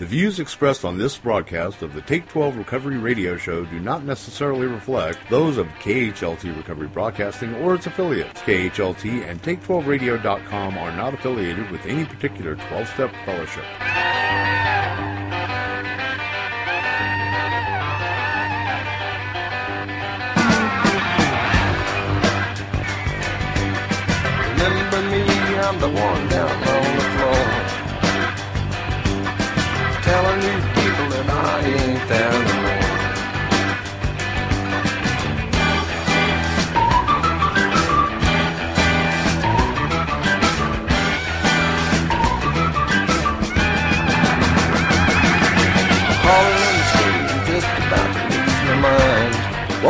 The views expressed on this broadcast of the Take 12 Recovery Radio Show do not necessarily reflect those of KHLT Recovery Broadcasting or its affiliates. KHLT and Take12Radio.com are not affiliated with any particular 12 step fellowship.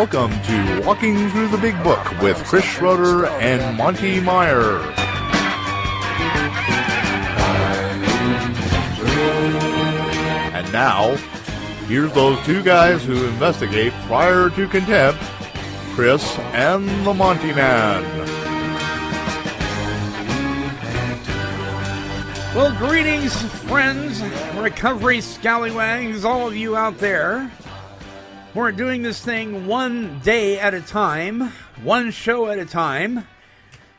Welcome to Walking Through the Big Book with Chris Schroeder and Monty Meyer. And now, here's those two guys who investigate prior to contempt, Chris and the Monty Man. Well, greetings, friends, recovery scallywags, all of you out there. We're doing this thing one day at a time, one show at a time,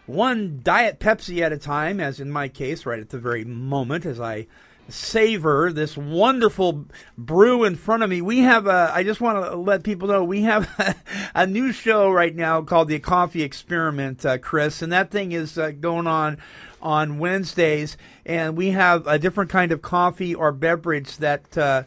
one Diet Pepsi at a time, as in my case, right at the very moment as I savor this wonderful brew in front of me. We have a, I just want to let people know, we have a, a new show right now called The Coffee Experiment, uh, Chris, and that thing is uh, going on on Wednesdays, and we have a different kind of coffee or beverage that uh,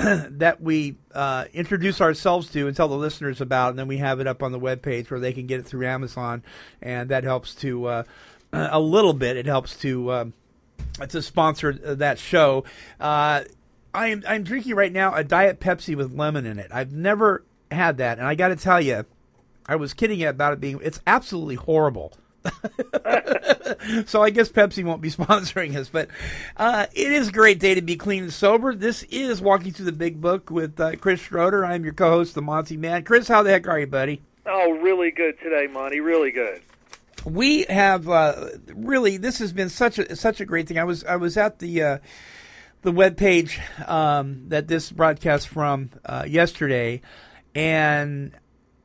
that we uh, introduce ourselves to and tell the listeners about, and then we have it up on the webpage where they can get it through Amazon, and that helps to uh, a little bit. It helps to um, to sponsor that show. Uh, I am I'm drinking right now a Diet Pepsi with lemon in it. I've never had that, and I got to tell you, I was kidding about it being. It's absolutely horrible. so I guess Pepsi won't be sponsoring us, but uh, it is a great day to be clean and sober. This is Walking Through the Big Book with uh, Chris Schroeder. I'm your co-host, the Monty Man. Chris, how the heck are you, buddy? Oh, really good today, Monty. Really good. We have uh, really. This has been such a such a great thing. I was I was at the uh, the web page um, that this broadcast from uh, yesterday, and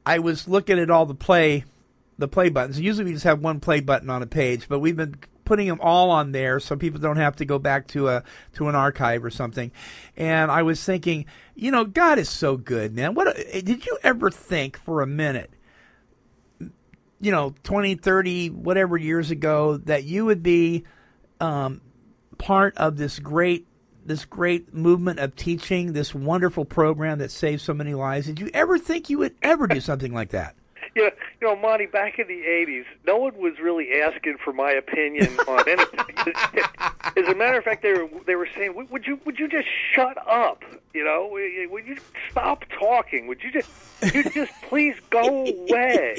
I was looking at all the play the play buttons. Usually we just have one play button on a page, but we've been putting them all on there so people don't have to go back to a to an archive or something. And I was thinking, you know, God is so good, man. What did you ever think for a minute? You know, 20, 30, whatever years ago that you would be um, part of this great this great movement of teaching, this wonderful program that saves so many lives. Did you ever think you would ever do something like that? Yeah, you know, Monty, back in the '80s, no one was really asking for my opinion on anything. As a matter of fact, they were they were saying, "Would you would you just shut up? You know, would you stop talking? Would you just you just please go away?"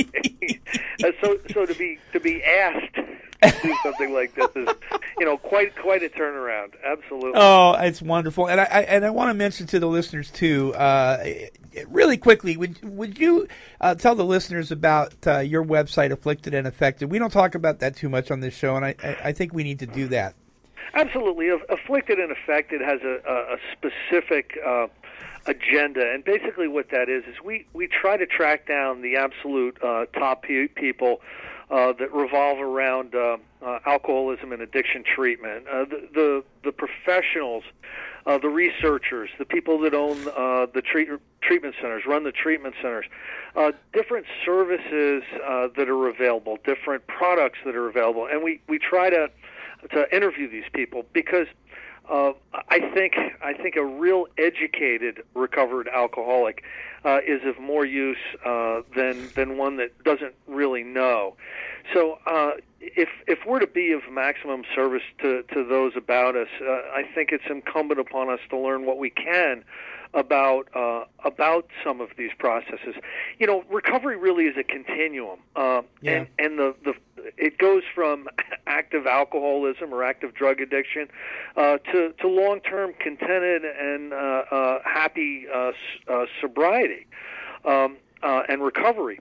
Uh, so so to be to be asked do something like this is, you know, quite quite a turnaround. Absolutely. Oh, it's wonderful, and I, I and I want to mention to the listeners too. Uh, really quickly, would would you uh, tell the listeners about uh, your website, Afflicted and Affected? We don't talk about that too much on this show, and I, I think we need to do that. Absolutely, Afflicted and Affected has a, a specific uh, agenda, and basically what that is is we we try to track down the absolute uh, top people. Uh, that revolve around uh, uh, alcoholism and addiction treatment. Uh, the, the the professionals uh, the researchers, the people that own uh, the treat- treatment centers, run the treatment centers, uh, different services uh, that are available, different products that are available, and we, we try to to interview these people because uh, I think I think a real educated recovered alcoholic uh, is of more use uh, than than one that doesn't really know. So uh, if if we're to be of maximum service to, to those about us, uh, I think it's incumbent upon us to learn what we can about uh, about some of these processes. You know, recovery really is a continuum, uh, Yeah. and and the the it goes from active alcoholism or active drug addiction uh, to to long term contented and uh, uh, happy uh, uh, sobriety um, uh, and recovery.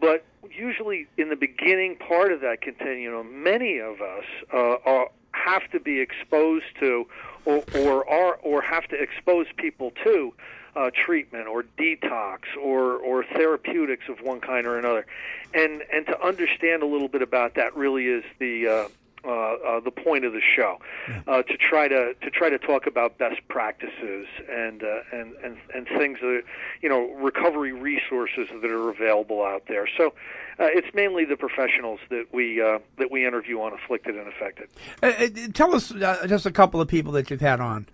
But usually, in the beginning part of that continuum, many of us uh, are, have to be exposed to or or are or have to expose people to uh, treatment or detox or or therapeutics of one kind or another, and and to understand a little bit about that really is the uh, uh, uh, the point of the show, uh, to try to to try to talk about best practices and uh, and and and things that you know recovery resources that are available out there. So uh, it's mainly the professionals that we uh, that we interview on afflicted and affected. Tell us uh, just a couple of people that you've had on.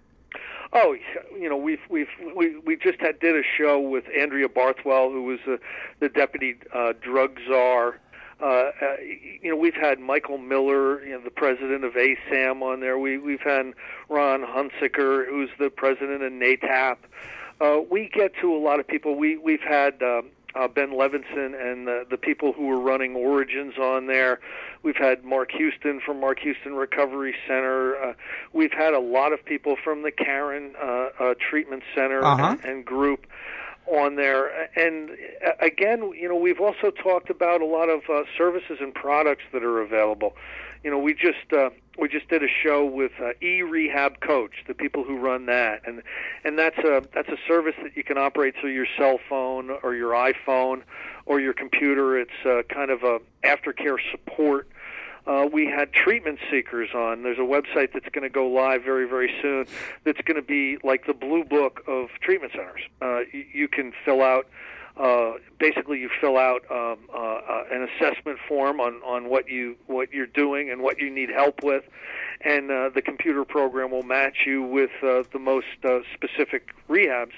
Oh, you know, we've we've we we just had did a show with Andrea Barthwell, who was uh, the deputy uh, drug czar. Uh, uh, you know, we've had Michael Miller, you know, the president of ASAM, on there. We we've had Ron Hunsicker, who's the president of NAATP. Uh, we get to a lot of people. We we've had. Um, uh, Ben Levenson and the, the people who were running Origins on there. We've had Mark Houston from Mark Houston Recovery Center. Uh, we've had a lot of people from the Caron uh, uh, Treatment Center Uh-huh. and, and group on there. And uh, again, you know, we've also talked about a lot of uh, services and products that are available. You know, we just uh, we just did a show with uh, E Rehab Coach, the people who run that, and and that's a that's a service that you can operate through your cell phone or your iPhone or your computer. It's uh, kind of a aftercare support. Uh, we had treatment seekers on. There's a website that's going to go live very, very soon. That's going to be like the blue book of treatment centers. Uh, you, you can fill out. Uh, basically, you fill out um, uh, uh, an assessment form on, on what you what you're doing and what you need help with, and uh, the computer program will match you with uh, the most uh, specific rehabs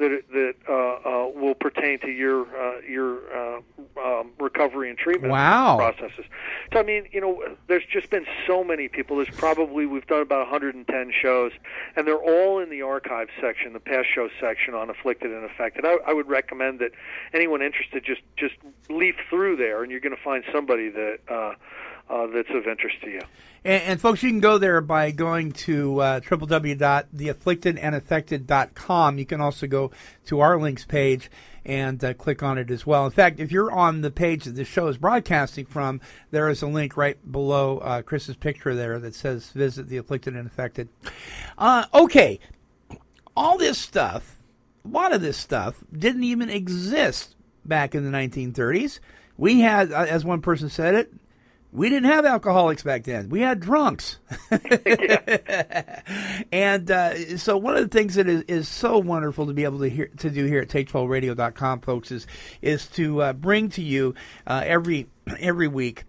that that uh, uh, will pertain to your uh, your uh, um, recovery and treatment Wow. processes. So I mean, you know, there's just been so many people. There's probably we've done about 110 shows, and they're all in the archive section, the past show section on afflicted and affected. I, I would recommend that anyone interested just just leaf through there, and you're going to find somebody that. Uh, uh, that's of interest to you. And, and folks, you can go there by going to uh, www.theafflictedandaffected.com. You can also go to our links page and uh, click on it as well. In fact, if you're on the page that the show is broadcasting from, there is a link right below uh, Chris's picture there that says "Visit the Afflicted and Affected." Uh, okay, all this stuff, a lot of this stuff, didn't even exist back in the 1930s. We had, uh, as one person said it, we didn't have alcoholics back then. We had drunks. and uh, so one of the things that is, is so wonderful to be able to hear to do here at take12radio.com, folks, is is to uh, bring to you uh, every every week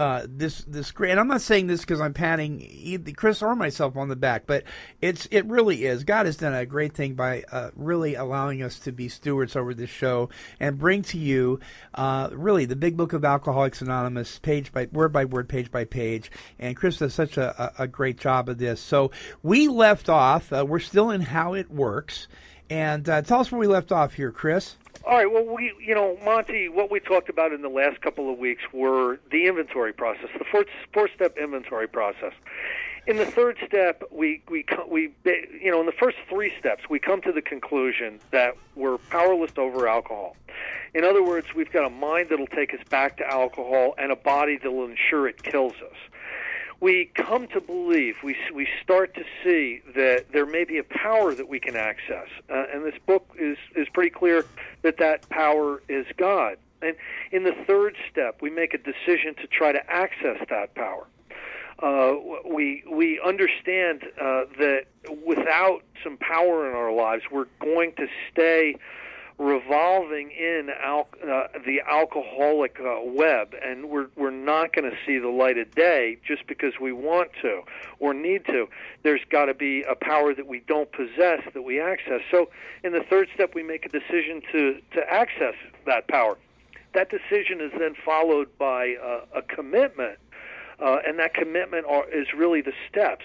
uh, this this great. And I'm not saying this because I'm patting either Chris or myself on the back, but it's it really is. God has done a great thing by uh, really allowing us to be stewards over this show and bring to you uh, really the Big Book of Alcoholics Anonymous, page by word by word, page by page. And Chris does such a, a, a great job of this. So we left off. Uh, we're still in how it works. And uh, tell us where we left off here, Chris. All right. Well, we, you know, Monty, what we talked about in the last couple of weeks were the inventory process, the four, four-step inventory process. In the third step, we we we you know, in the first three steps, we come to the conclusion that we're powerless over alcohol. In other words, we've got a mind that'll take us back to alcohol and a body that'll ensure it kills us we come to believe, we, we start to see that there may be a power that we can access. Uh, and this book is, is pretty clear that that power is God. And in the third step, we make a decision to try to access that power. Uh, we we understand uh, that without some power in our lives, we're going to stay revolving in al- uh, the alcoholic uh, web, and we're we're not going to see the light of day just because we want to or need to. There's got to be a power that we don't possess that we access. So, in the third step, we make a decision to to access that power. That decision is then followed by uh, a commitment, uh, and that commitment are, is really the steps.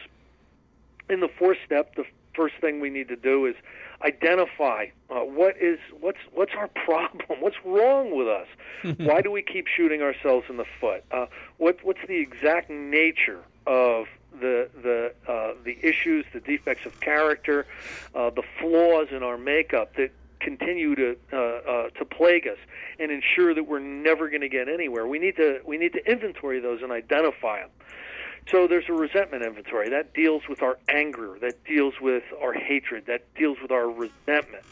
In the fourth step, the first thing we need to do is identify uh, what is what's what's our problem, what's wrong with us, why do we keep shooting ourselves in the foot, uh, what what's the exact nature of the the uh, the issues, the defects of character, uh, the flaws in our makeup that continue to uh, uh, to plague us and ensure that we're never going to get anywhere. We need to we need to inventory those and identify them. So there's a resentment inventory. That deals with our anger, that deals with our hatred, that deals with our resentment,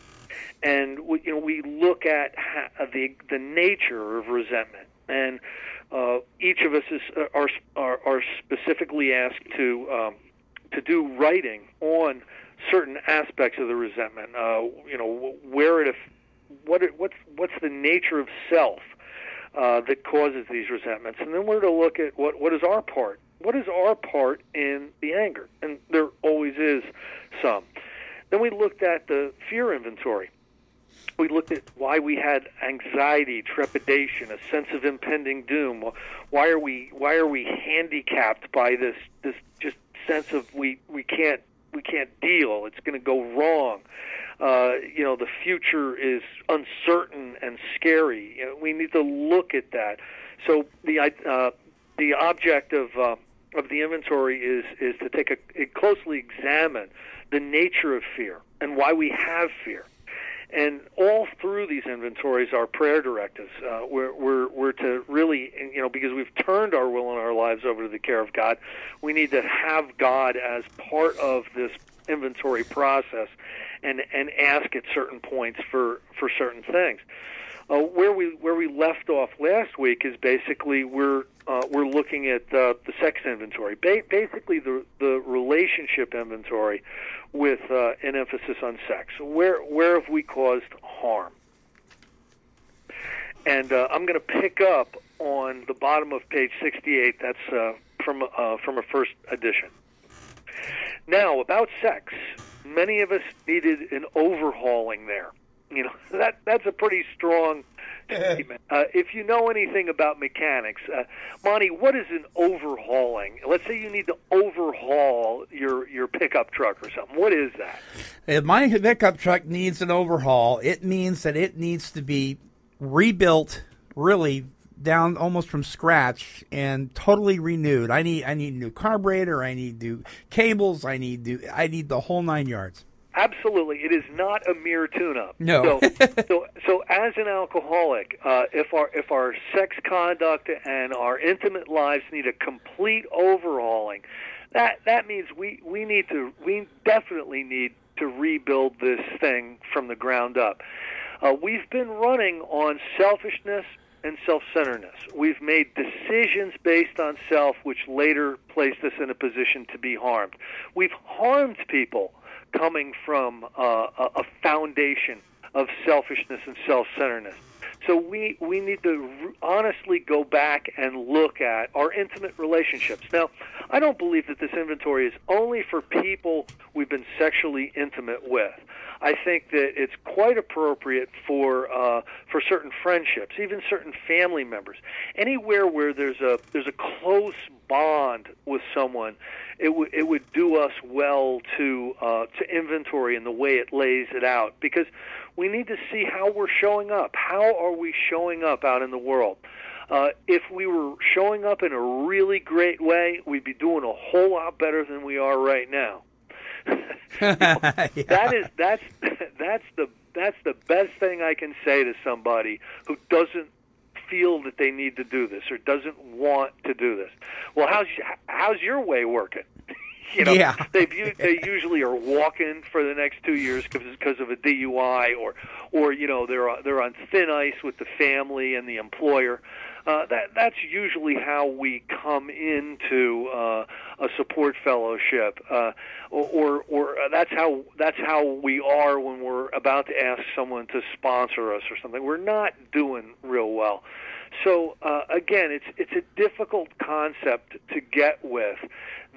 and we, you know we look at ha- the the nature of resentment, and uh, each of us is uh, are, are are specifically asked to um, to do writing on certain aspects of the resentment. Uh, you know where it what it, what's what's the nature of self uh, that causes these resentments, and then we're to look at what what is our part. What is our part in the anger? And there always is some. Then we looked at the fear inventory. We looked at why we had anxiety, trepidation, a sense of impending doom. Why are we why are we handicapped by this this just sense of we we can't we can't deal. It's going to go wrong. Uh, you know, the future is uncertain and scary. You know, we need to look at that. So the uh, the object of uh, of the inventory is is to take a, a closely examine the nature of fear and why we have fear. And all through these inventories are prayer directives. Uh, we're, we're, we're to really, you know, because we've turned our will and our lives over to the care of God, we need to have God as part of this inventory process and, and ask at certain points for, for certain things. Uh, where we where we left off last week is basically we're uh, we're looking at uh, the sex inventory, ba- basically the the relationship inventory, with uh, an emphasis on sex. Where where have we caused harm? And uh, I'm going to pick up on the bottom of page 68. That's uh, from from a first edition. Now about sex, many of us needed an overhauling there. You know that that's a pretty strong statement. Uh, if you know anything about mechanics, uh, Monty, what is an overhauling? Let's say you need to overhaul your your pickup truck or something. What is that? If my pickup truck needs an overhaul, it means that it needs to be rebuilt, really down almost from scratch and totally renewed. I need I need a new carburetor. I need new cables. I need new, I need the whole nine yards. Absolutely, it is not a mere tune-up. No. so, so, so as an alcoholic, uh, if our if our sex conduct and our intimate lives need a complete overhauling, that that means we we need to we definitely need to rebuild this thing from the ground up. Uh, we've been running on selfishness and self-centeredness. We've made decisions based on self, which later placed us in a position to be harmed. We've harmed people coming from uh, a foundation of selfishness and self-centeredness. So we we need to honestly go back and look at our intimate relationships. Now, I don't believe that this inventory is only for people we've been sexually intimate with. I think that it's quite appropriate for uh, for certain friendships, even certain family members, anywhere where there's a there's a close bond with someone. It would it would do us well to uh, to inventory in the way it lays it out because we need to see how we're showing up. How are we showing up out in the world? Uh, if we were showing up in a really great way, we'd be doing a whole lot better than we are right now. Know, yeah. That is that's that's the that's the best thing I can say to somebody who doesn't feel that they need to do this or doesn't want to do this. Well, how's how's your way working? you know, yeah. they they usually are walking for the next two years because of a DUI or or you know they're they're on thin ice with the family and the employer. Uh, that that's usually how we come into uh, a support fellowship, uh, or, or, or uh, that's how that's how we are when we're about to ask someone to sponsor us or something. We're not doing real well. So uh, again, it's it's a difficult concept to get with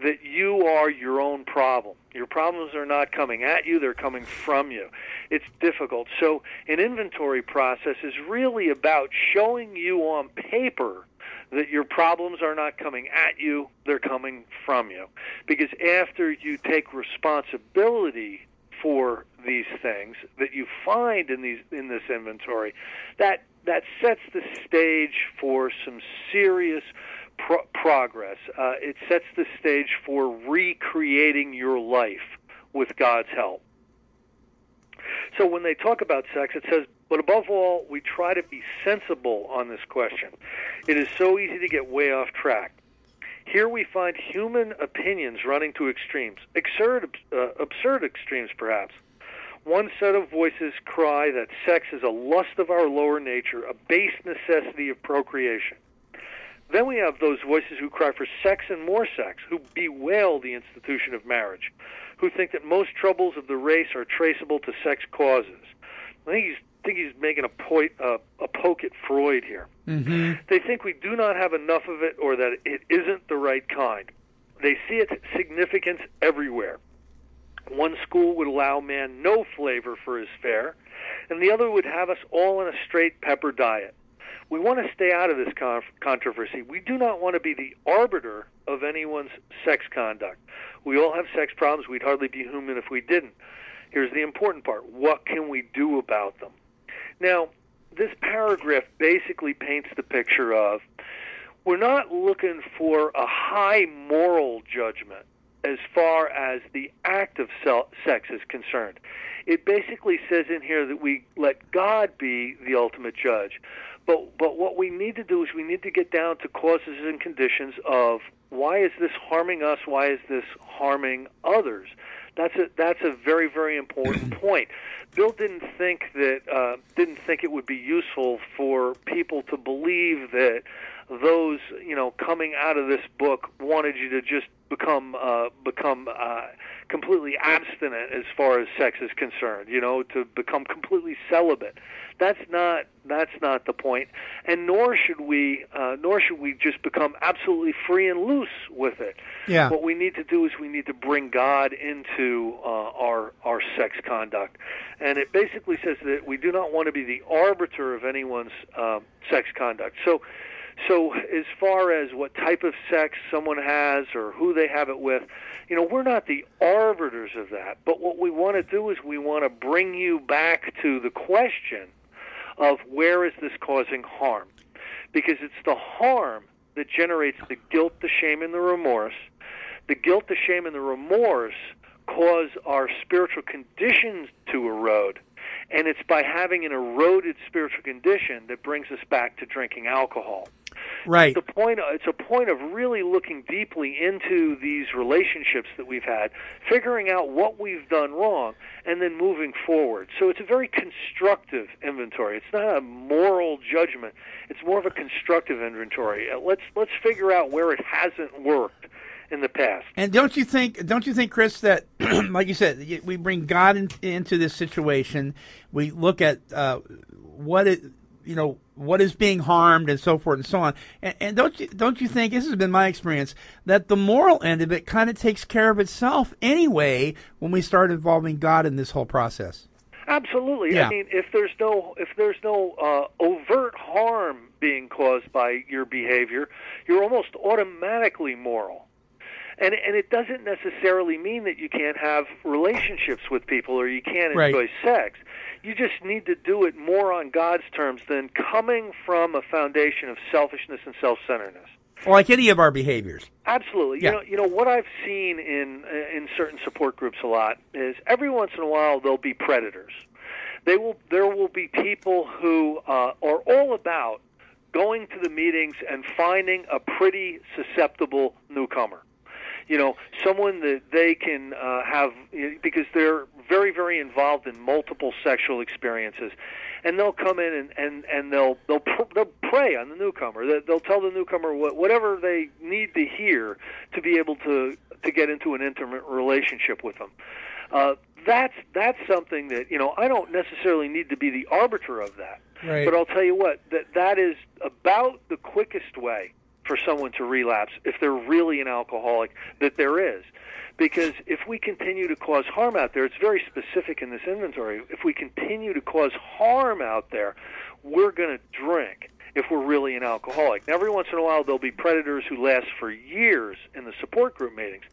that you are your own problem. Your problems are not coming at you, they're coming from you. It's difficult. So, an inventory process is really about showing you on paper that your problems are not coming at you, they're coming from you. Because after you take responsibility for these things that you find in these in this inventory, that that sets the stage for some serious pro- progress. Uh, it sets the stage for recreating your life with God's help. So when they talk about sex, it says, but above all, we try to be sensible on this question. It is so easy to get way off track. Here we find human opinions running to extremes, absurd, uh, absurd extremes perhaps. One set of voices cry that sex is a lust of our lower nature, a base necessity of procreation. Then we have those voices who cry for sex and more sex, who bewail the institution of marriage, who think that most troubles of the race are traceable to sex causes. I think he's, think he's making a, point, uh, a poke at Freud here. Mm-hmm. They think we do not have enough of it or that it isn't the right kind. They see its significance everywhere. One school would allow man no flavor for his fare, and the other would have us all on a straight pepper diet. We want to stay out of this controversy. We do not want to be the arbiter of anyone's sex conduct. We all have sex problems. We'd hardly be human if we didn't. Here's the important part what can we do about them? Now, this paragraph basically paints the picture of we're not looking for a high moral judgment as far as the act of sex is concerned. It basically says in here that we let God be the ultimate judge. But but what we need to do is we need to get down to causes and conditions of why is this harming us? Why is this harming others? That's a that's a very very important point. Bill didn't think that uh, didn't think it would be useful for people to believe that those you know coming out of this book wanted you to just become uh, become uh, completely abstinent as far as sex is concerned. You know, to become completely celibate. That's not that's not the point, and nor should we uh, nor should we just become absolutely free and loose with it. Yeah. What we need to do is we need to bring God into uh, our our sex conduct, and it basically says that we do not want to be the arbiter of anyone's uh, sex conduct. So. So, as far as what type of sex someone has or who they have it with, you know, we're not the arbiters of that. But what we want to do is we want to bring you back to the question of where is this causing harm? Because it's the harm that generates the guilt, the shame, and the remorse. The guilt, the shame, and the remorse cause our spiritual conditions to erode. And it's by having an eroded spiritual condition that brings us back to drinking alcohol. Right. It's a point. It's a point of really looking deeply into these relationships that we've had, figuring out what we've done wrong, and then moving forward. So it's a very constructive inventory. It's not a moral judgment. It's more of a constructive inventory. Uh, let's let's figure out where it hasn't worked in the past. And don't you think, don't you think, Chris, that like you said, we bring God in, into this situation. We look at uh, what it, you know, what is being harmed and so forth and so on. And, and don't you don't you think this has been my experience that the moral end of it kind of takes care of itself anyway when we start involving God in this whole process? Absolutely. Yeah. I mean, if there's no if there's no uh, overt harm being caused by your behavior, you're almost automatically moral. And and it doesn't necessarily mean that you can't have relationships with people or you can't Right. enjoy sex. You just need to do it more on God's terms than coming from a foundation of selfishness and self-centeredness. Like any of our behaviors. Absolutely. Yeah. You know, you know what I've seen in in certain support groups a lot is every once in a while there'll be predators. They will there will be people who uh, are all about going to the meetings and finding a pretty susceptible newcomer. You know, someone that they can uh, have because they're very very involved in multiple sexual experiences and they'll come in and and and they'll they'll pr- they'll prey on the newcomer. They- They'll tell the newcomer what, whatever they need to hear to be able to to get into an intimate relationship with them. Uh, that's that's something that you know I don't necessarily need to be the arbiter of that, Right. but I'll tell you what that that is about the quickest way for someone to relapse if they're really an alcoholic that there is. Because if we continue to cause harm out there, it's very specific in this inventory. If we continue to cause harm out there, we're going to drink if we're really an alcoholic. Now, every once in a while, there'll be predators who last for years in the support group meetings.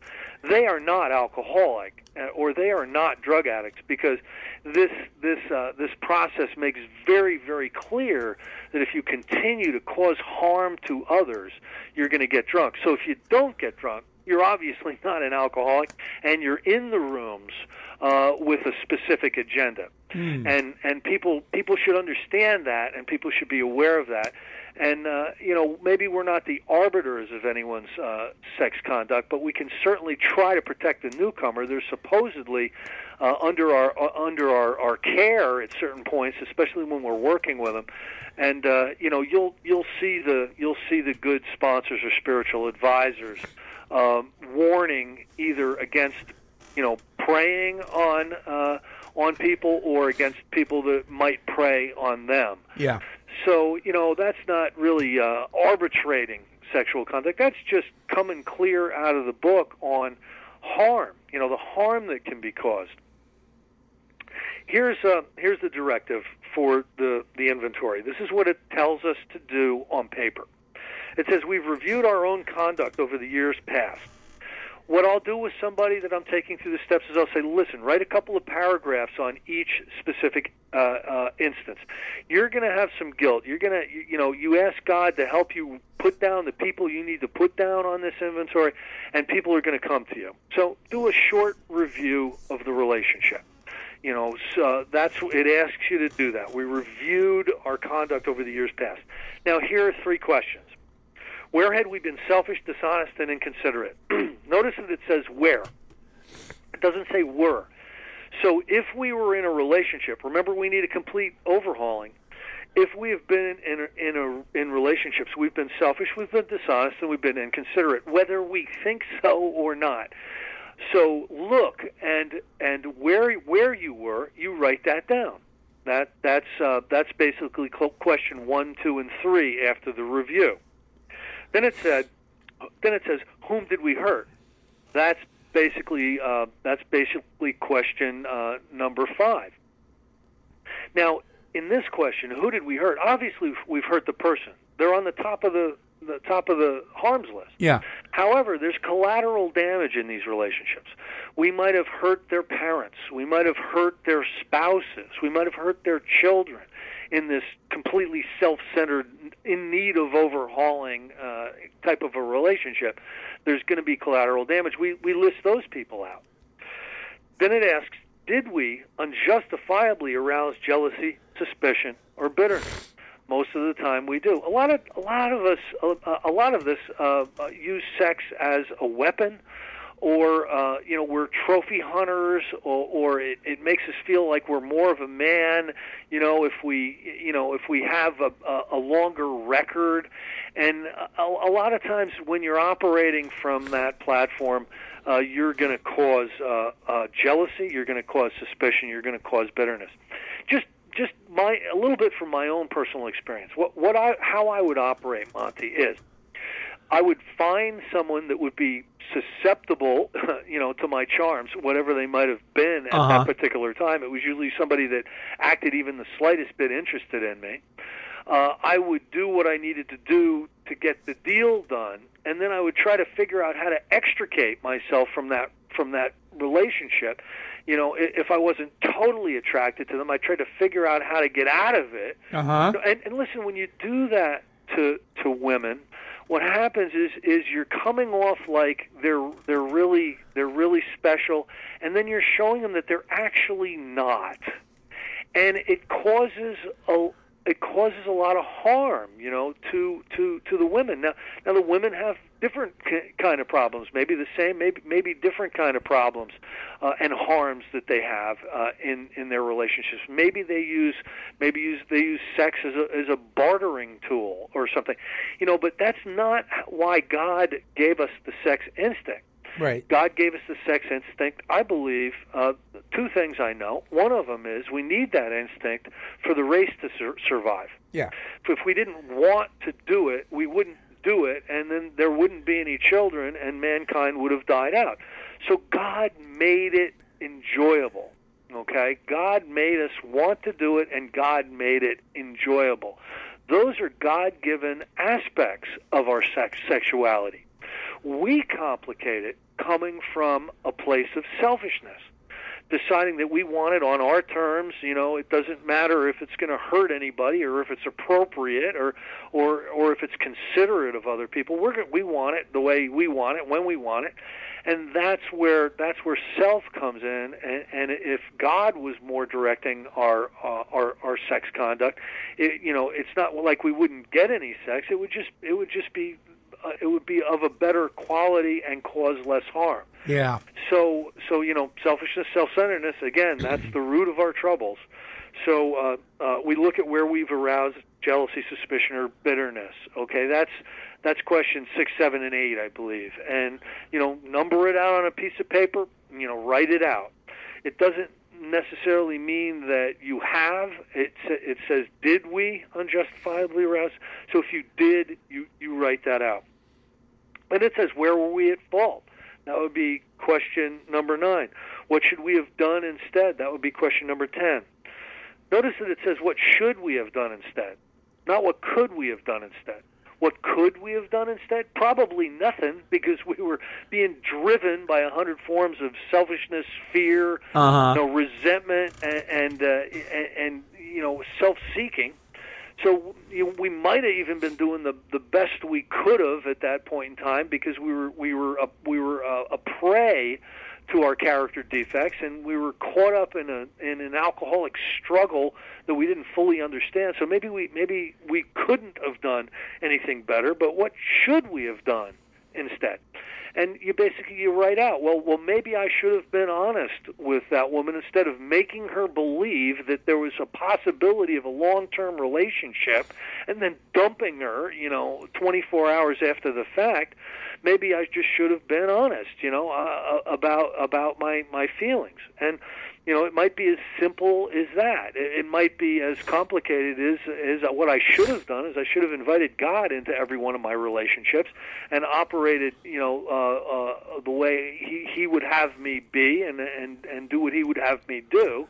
They are not alcoholic uh, or they are not drug addicts because this this uh, this process makes very very clear that if you continue to cause harm to others, you're going to get drunk. So if you don't get drunk, you're obviously not an alcoholic, and you're in the rooms uh, with a specific agenda. and and people people should understand that, and people should be aware of that. And uh, you know, maybe we're not the arbiters of anyone's uh, sex conduct, but we can certainly try to protect the newcomer. They're supposedly uh, under our uh, under our, our care at certain points, especially when we're working with them. And uh, you know, you'll you'll see the you'll see the good sponsors or spiritual advisors um, warning either against you know preying on uh, on people or against people that might prey on them. Yeah. So you know that's not really uh, arbitrating sexual conduct. That's just coming clear out of the book on harm. You know the harm that can be caused. Here's uh, here's the directive for the the inventory. This is what it tells us to do on paper. It says we've reviewed our own conduct over the years past. What I'll do with somebody that I'm taking through the steps is I'll say, listen, write a couple of paragraphs on each specific uh, uh, instance. You're going to have some guilt. You're going to, you, you know, you ask God to help you put down the people you need to put down on this inventory, and people are going to come to you. So do a short review of the relationship. You know, so that's it asks you to do that. We reviewed our conduct over the years past. Now, here are three questions. Where had we been selfish, dishonest, and inconsiderate? Notice that it says where. It doesn't say were. So if we were in a relationship, remember we need a complete overhauling. If we have been in a, in a, in relationships, we've been selfish, we've been dishonest, and we've been inconsiderate, whether we think so or not. So look and and where where you were, you write that down. That that's uh, that's basically question one, two, and three after the review. Then it said, then it says, whom did we hurt? That's basically uh, that's basically question uh, number five. Now, in this question, who did we hurt? Obviously, we've hurt the person. They're on the top of the the top of the harms list. Yeah. However, there's collateral damage in these relationships. We might have hurt their parents. We might have hurt their spouses. We might have hurt their children in this completely self-centered, in need of overhauling uh, type of a relationship. There's going to be collateral damage. We we list those people out. Then it asks, did we unjustifiably arouse jealousy, suspicion, or bitterness? Most of the time, we do. A lot of a lot of us, a, a lot of this, uh, uh, use sex as a weapon, or uh, you know, we're trophy hunters, or, or it, it makes us feel like we're more of a man. You know, if we, you know, if we have a, a, a longer record, and a, a lot of times when you're operating from that platform, uh, you're going to cause uh, uh, jealousy, you're going to cause suspicion, you're going to cause bitterness. Just just my a little bit from my own personal experience. What what I how I would operate, Monty, is I would find someone that would be susceptible, you know, to my charms, whatever they might have been at Uh-huh. that particular time. It was usually somebody that acted even the slightest bit interested in me. Uh, I would do what I needed to do to get the deal done, and then I would try to figure out how to extricate myself from that from that relationship. You know, if I wasn't totally attracted to them, I tried to figure out how to get out of it. Uh huh. And, and listen, when you do that to to women, what happens is is you're coming off like they're they're really they're really special, and then you're showing them that they're actually not, and it causes a it causes a lot of harm, you know, to to to the women. Now, now the women have different ki- kind of problems, maybe the same, maybe maybe different kind of problems uh, and harms that they have uh, in in their relationships. Maybe they use maybe use they use sex as a as a bartering tool or something, you know. But that's not why God gave us the sex instinct. Right. God gave us the sex instinct. I believe uh, two things I know. One of them is we need that instinct for the race to sur- survive. Yeah. If we didn't want to do it, we wouldn't do it, and then there wouldn't be any children, and mankind would have died out. So God made it enjoyable. Okay, God made us want to do it, and God made it enjoyable. Those are God-given aspects of our sex sexuality. We complicate it coming from a place of selfishness deciding that we want it on our terms. You know, it doesn't matter if it's going to hurt anybody or if it's appropriate or or or if it's considerate of other people. We're we want it the way we want it when we want it, and that's where that's where self comes in. And, and if God was more directing our uh, our our sex conduct, it, you know, it's not like we wouldn't get any sex. It would just it would just be uh, it would be of a better quality and cause less harm. Yeah. So so you know, selfishness, self-centeredness. Again, that's the root of our troubles. So uh, uh, we look at where we've aroused jealousy, suspicion, or bitterness. Okay, that's that's question six, seven, and eight, I believe. And you know, number it out on a piece of paper. You know, write it out. It doesn't necessarily mean that you have. It it says, did we unjustifiably arouse? So if you did, you you write that out. And it says, where were we at fault? That would be question number nine. What should we have done instead? That would be question number ten. Notice that it says, what should we have done instead? Not what could we have done instead. What could we have done instead? Probably nothing because we were being driven by a hundred forms of selfishness, fear, Uh-huh. you know, resentment, and and, uh, and, and you know, self-seeking. So you know, we might have even been doing the the best we could have at that point in time because we were we were a, we were a, a prey to our character defects, and we were caught up in a in an alcoholic struggle that we didn't fully understand. So maybe we maybe we couldn't have done anything better. But what should we have done instead? And you basically you write out, well, well, maybe I should have been honest with that woman instead of making her believe that there was a possibility of a long-term relationship, and then dumping her, you know, 24 hours after the fact maybe I just should have been honest, you know, uh, about about my my feelings. And you know, it might be as simple as that. It, it might be as complicated as as what I should have done is I should have invited God into every one of my relationships and operated, you know, uh, uh, the way he he would have me be and and and do what he would have me do.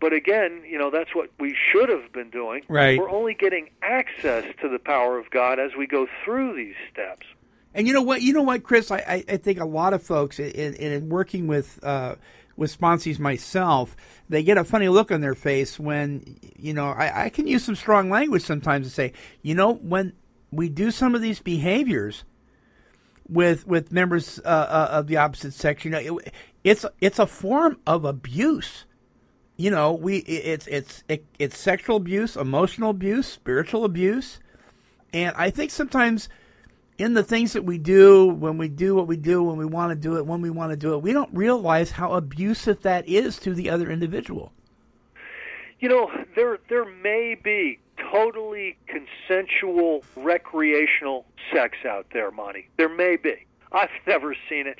But again, you know, that's what we should have been doing. Right. We're only getting access to the power of God as we go through these steps. And you know what? You know what, Chris? I, I, think a lot of folks, in, in working with uh, with sponsees myself, they get a funny look on their face when you know I, I can use some strong language sometimes to say, you know, when we do some of these behaviors with with members uh, uh, of the opposite sex, you know, it, it's it's a form of abuse. You know, we it's it's it, it's sexual abuse, emotional abuse, spiritual abuse, and I think sometimes in the things that we do, when we do what we do, when we want to do it, when we want to do it, we don't realize how abusive that is to the other individual. You know, there there may be totally consensual recreational sex out there, Monty. There may be. I've never seen it.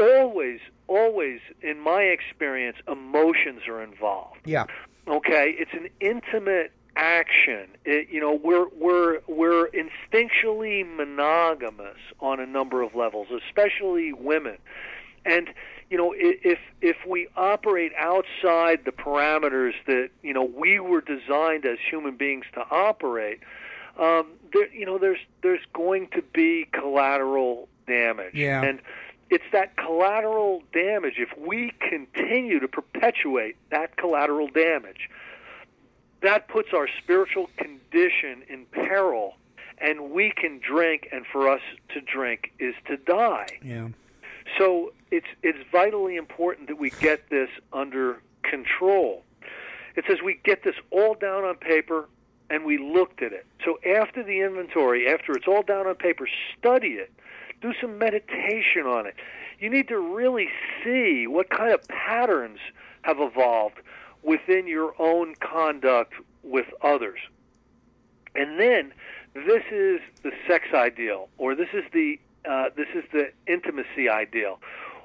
Always, always, in my experience, emotions are involved. Yeah. Okay, it's an intimate action. It, you know, we're we're we're instinctually monogamous on a number of levels, especially women. And you know, if if we operate outside the parameters that you know we were designed as human beings to operate, um, there you know there's there's going to be collateral damage. Yeah. And it's that collateral damage. If we continue to perpetuate that collateral damage, that puts our spiritual condition in peril, and we can drink, and for us to drink is to die. Yeah. So it's it's vitally important that we get this under control. It says we get this all down on paper and we looked at it. So after the inventory, after it's all down on paper, study it. Do some meditation on it. You need to really see what kind of patterns have evolved within your own conduct with others. And then this is the sex ideal, or this is the uh, this is the intimacy ideal,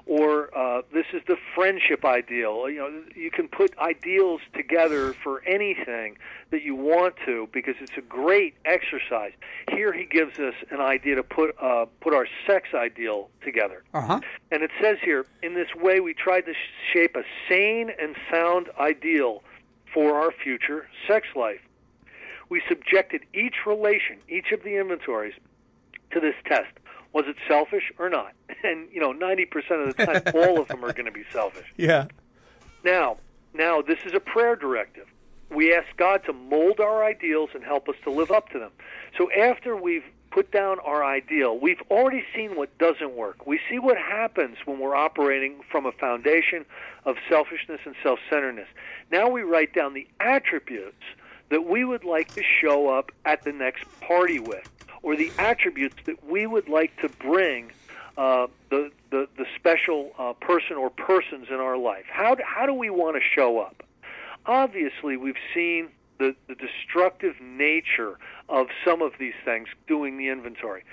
or uh, this is the friendship ideal. You know, you can put ideals together for anything that you want to because it's a great exercise. Here he gives us an idea to put uh, put our sex ideal together. Uh huh. And it says here, in this way, we tried to shape a sane and sound ideal for our future sex life. We subjected each relation, each of the inventories, to this test. Was it selfish or not? And, you know, 90% of the time, all of them are going to be selfish. Yeah. Now, now this is a prayer directive. We ask God to mold our ideals and help us to live up to them. So after we've put down our ideal. We've already seen what doesn't work. We see what happens when we're operating from a foundation of selfishness and self centeredness. Now we write down the attributes that we would like to show up at the next party with, or the attributes that we would like to bring uh, the, the, the special uh, person or persons in our life. How do, how do we want to show up? Obviously, we've seen the, the destructive nature of some of these things doing the inventory.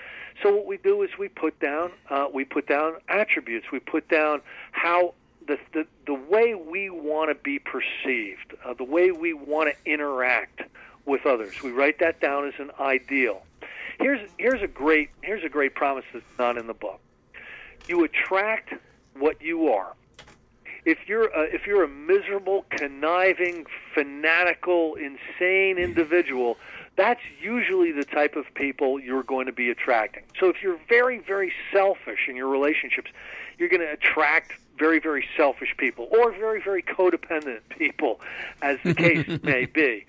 So what we do is we put down uh, we put down attributes. We put down how the the, the way we want to be perceived, uh, the way we want to interact with others. We write that down as an ideal. Here's here's a great here's a great promise that's not in the book. You attract what you are if you're a, if you're a miserable, conniving, fanatical, insane individual, that's usually the type of people you're going to be attracting. So if you're very, very selfish in your relationships, you're going to attract very, very selfish people or very, very codependent people, as the case may be.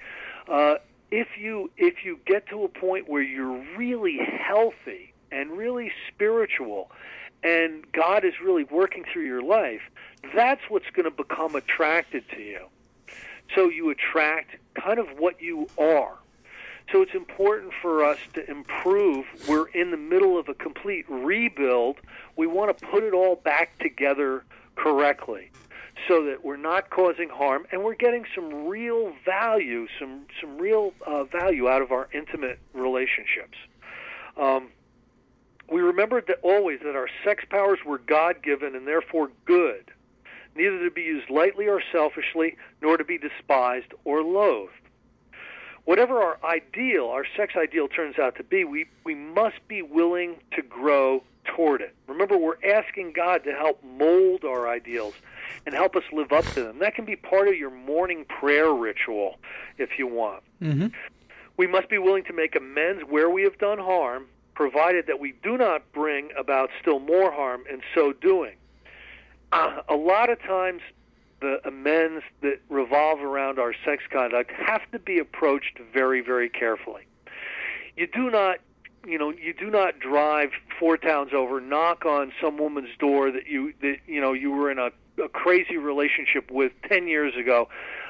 Uh, if you if you get to a point where you're really healthy and really spiritual, and God is really working through your life, that's what's going to become attracted to you. So you attract kind of what you are. So it's important for us to improve. We're in the middle of a complete rebuild. We want to put it all back together correctly so that we're not causing harm and we're getting some real value, some, some real uh, value out of our intimate relationships. Um, we remembered that always that our sex powers were God given and therefore good neither to be used lightly or selfishly, nor to be despised or loathed. Whatever our ideal, our sex ideal turns out to be, we, we must be willing to grow toward it. Remember, we're asking God to help mold our ideals and help us live up to them. That can be part of your morning prayer ritual if you want. Mm-hmm. We must be willing to make amends where we have done harm, provided that we do not bring about still more harm in so doing uh, a lot of times the amends that revolve around our sex conduct have to be approached very, very carefully. You do not, you know, you do not drive four towns over, knock on some woman's door that you that you know you were in a, a crazy relationship with ten years ago,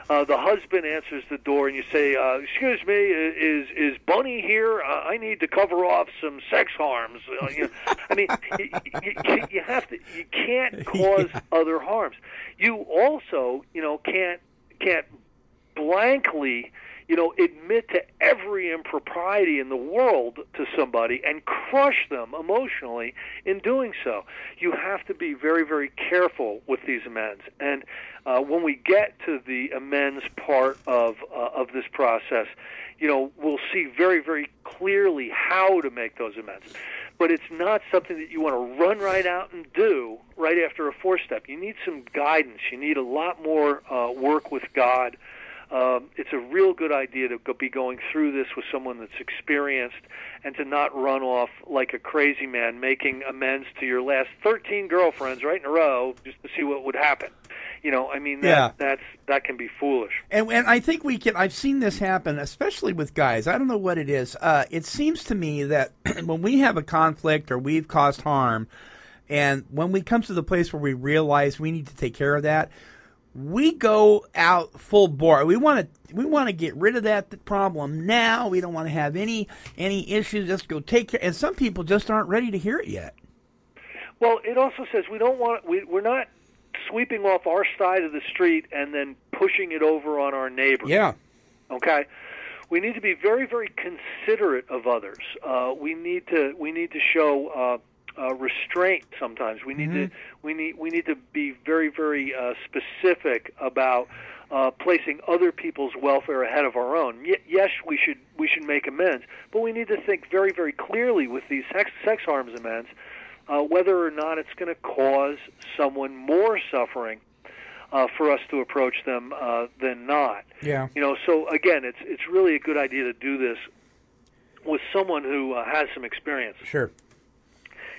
uh, the husband answers the door, and you say, uh, "Excuse me, is is Bunny here? Uh, I need to cover off some sex harms." Uh, you know, I mean, you, you, you have to. You can't cause yeah. other harms. You also, you know, can't can't blankly you know, admit to every impropriety in the world to somebody and crush them emotionally in doing so. You have to be very, very careful with these amends. And uh, when we get to the amends part of uh, of this process, you know, we'll see very, very clearly how to make those amends. But it's not something that you want to run right out and do right after a four step. You need some guidance. You need a lot more uh, work with God um, it's a real good idea to go, be going through this with someone that's experienced and to not run off like a crazy man making amends to your last 13 girlfriends right in a row just to see what would happen. You know, I mean, that, yeah. that's that can be foolish. And, and I think we can. I've seen this happen, especially with guys. I don't know what it is. Uh, it seems to me that when we have a conflict or we've caused harm, and when we come to the place where we realize we need to take care of that, we go out full bore. We want to we want to get rid of that problem now. We don't want to have any any issues. Just go take care. And some people just aren't ready to hear it yet. Well, it also says we don't want we we're not sweeping off our side of the street and then pushing it over on our neighbor. Yeah. Okay. We need to be very very considerate of others. Uh, we need to we need to show. Uh, uh, restraint sometimes. We need mm-hmm. to we need we need to be very very uh, specific about uh, placing other people's welfare ahead of our own. Y- yes, we should we should make amends, but we need to think very very clearly with these sex, sex harms amends uh, whether or not it's going to cause someone more suffering. Uh, for us to approach them uh, than not. Yeah. You know, so again, it's it's really a good idea to do this with someone who uh, has some experience. Sure.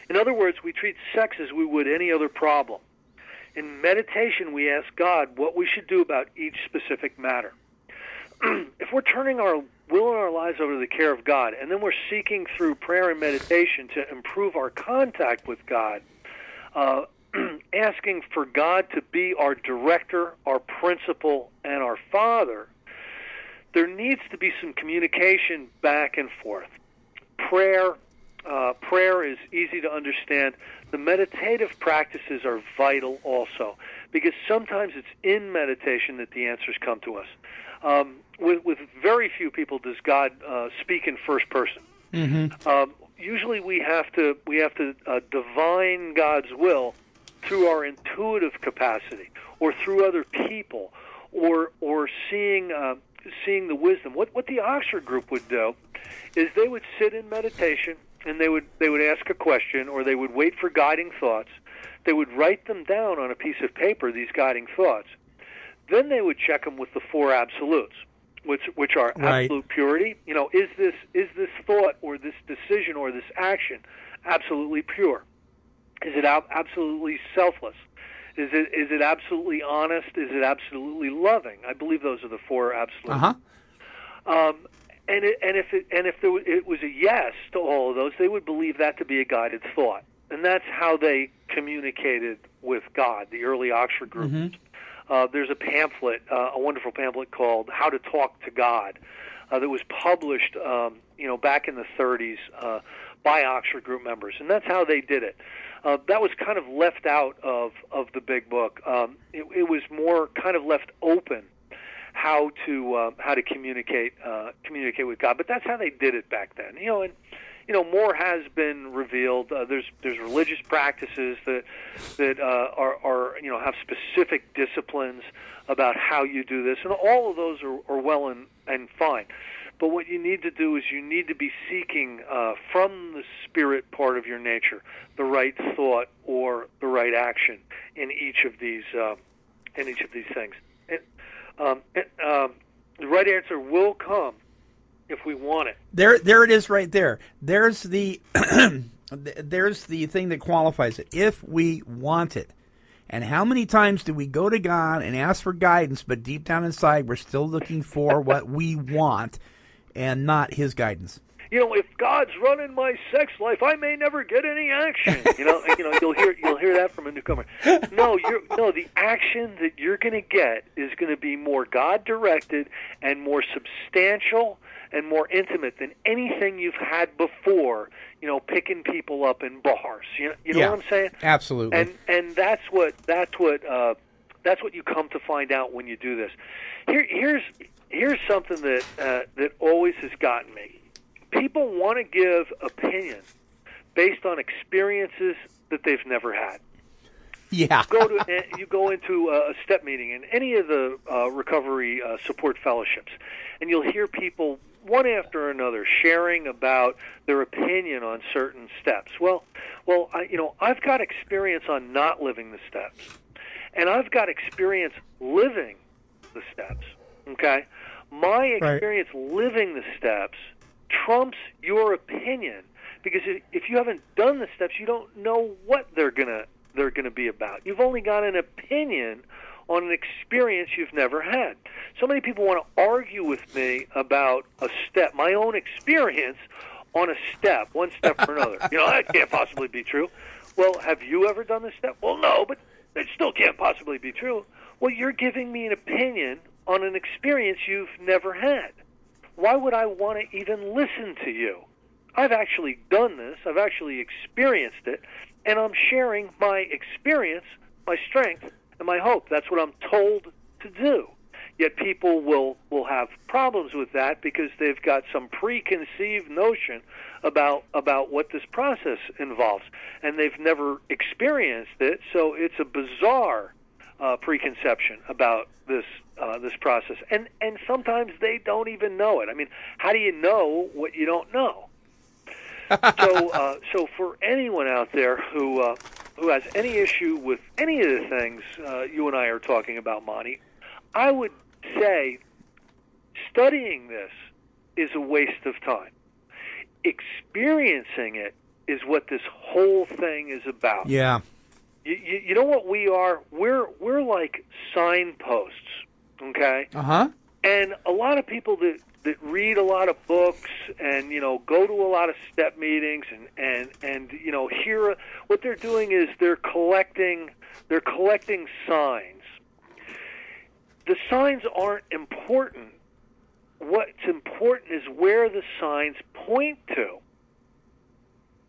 In other words, we treat sex as we would any other problem. In meditation, we ask God what we should do about each specific matter. if we're turning our will and our lives over to the care of God, and then we're seeking through prayer and meditation to improve our contact with God, uh, asking for God to be our director, our principal, and our Father, there needs to be some communication back and forth. Prayer, uh, prayer is easy to understand. The meditative practices are vital also, because sometimes it's in meditation that the answers come to us. Um, with, with very few people does God uh, speak in first person. Mm-hmm. Um, usually, we have to we have to uh, divine God's will through our intuitive capacity, or through other people, or or seeing uh, seeing the wisdom. What what the Oxford group would do is they would sit in meditation and they would they would ask a question or they would wait for guiding thoughts. They would write them down on a piece of paper. These guiding thoughts. Then they would check them with the four absolutes, which which are Right. absolute purity. You know, is this is this thought or this decision or this action absolutely pure? Is it ab- absolutely selfless? Is it is it absolutely honest? Is it absolutely loving? I believe those are the four absolutes. Uh huh. Um, and it, and if it, and if there, wa- it was a yes to all of those, they would believe that to be a guided thought, and that's how they communicated with God. The early Oxford group. Uh, there's a pamphlet, uh, a wonderful pamphlet called "How to Talk to God," uh, that was published, um, you know, back in the 30s uh, by Oxford group members, and that's how they did it. Uh, that was kind of left out of of the big book. Um, it, it was more kind of left open how to uh, how to communicate uh, communicate with God. But that's how they did it back then. You know, and you know more has been revealed. Uh, there's there's religious practices that that uh, are are you know have specific disciplines about how you do this, and all of those are, are well and and fine. But what you need to do is you need to be seeking uh, from the spirit part of your nature the right thought or the right action in each of these uh, in each of these things. Um, um, the right answer will come if we want it. There, there it is, right there. There's the, there's the thing that qualifies it. If we want it, and how many times do we go to God and ask for guidance, but deep down inside we're still looking for what we want, and not His guidance? You know, if God's running my sex life, I may never get any action. You know, you know, you'll hear you'll hear that from a newcomer. No, you're no. The action that you're going to get is going to be more God directed and more substantial and more intimate than anything you've had before. You know, picking people up in bars. You know, you know Yeah. what I'm saying? Absolutely. and and that's what that's what uh, that's what you come to find out when you do this. Here, here's here's something that uh, that always has gotten me. People want to give opinion based on experiences that they've never had. yeah. Go to eh, you go into a step meeting in any of the uh, recovery uh, support fellowships, and you'll hear people one after another sharing about their opinion on certain steps. Well, well, I, you know, I've got experience on not living the steps, and I've got experience living the steps. Okay, my Right. experience living the steps trumps your opinion because if, you haven't done the steps, you don't know what they're gonna they're gonna be about. You've only got an opinion on an experience you've never had. So many people want to argue with me about a step, my own experience on a step, one step or another. You know, that can't possibly be true. Well, have you ever done this step? Well, no, but it still can't possibly be true. Well, you're giving me an opinion on an experience you've never had. Why would I want to even listen to you? I've actually done this, I've actually experienced it, and I'm sharing my experience, my strength, and my hope. That's what I'm told to do. Yet people will, will have problems with that because they've got some preconceived notion about about what this process involves, and they've never experienced it. So it's a bizarre uh, preconception about this uh, this process, and and sometimes they don't even know it. I mean, how do you know what you don't know? so uh, so for anyone out there who uh, who has any issue with any of the things uh, you and I are talking about, Monty, I would say studying this is a waste of time. Experiencing it is what this whole thing is about. Yeah. You, you, you know what we are? We're we're like signposts. Okay, Uh huh. And a lot of people that that read a lot of books and you know go to a lot of step meetings and and and you know hear what they're doing is they're collecting they're collecting signs. The signs aren't important. What's important is where the signs point to.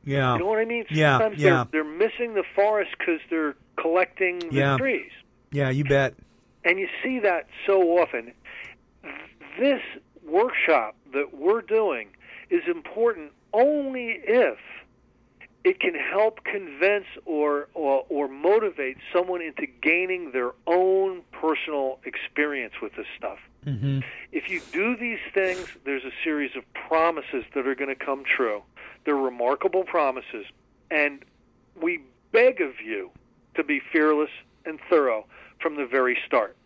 Yeah. You know what I mean? Yeah, Sometimes yeah. they're they're missing the forest because they're collecting the Yeah. trees. Yeah, you bet. And you see that so often. This workshop that we're doing is important only if it can help convince or, or, or motivate someone into gaining their own personal experience with this stuff. Mm-hmm. If you do these things, there's a series of promises that are going to come true. They're remarkable promises. And we beg of you to be fearless and thorough from the very start.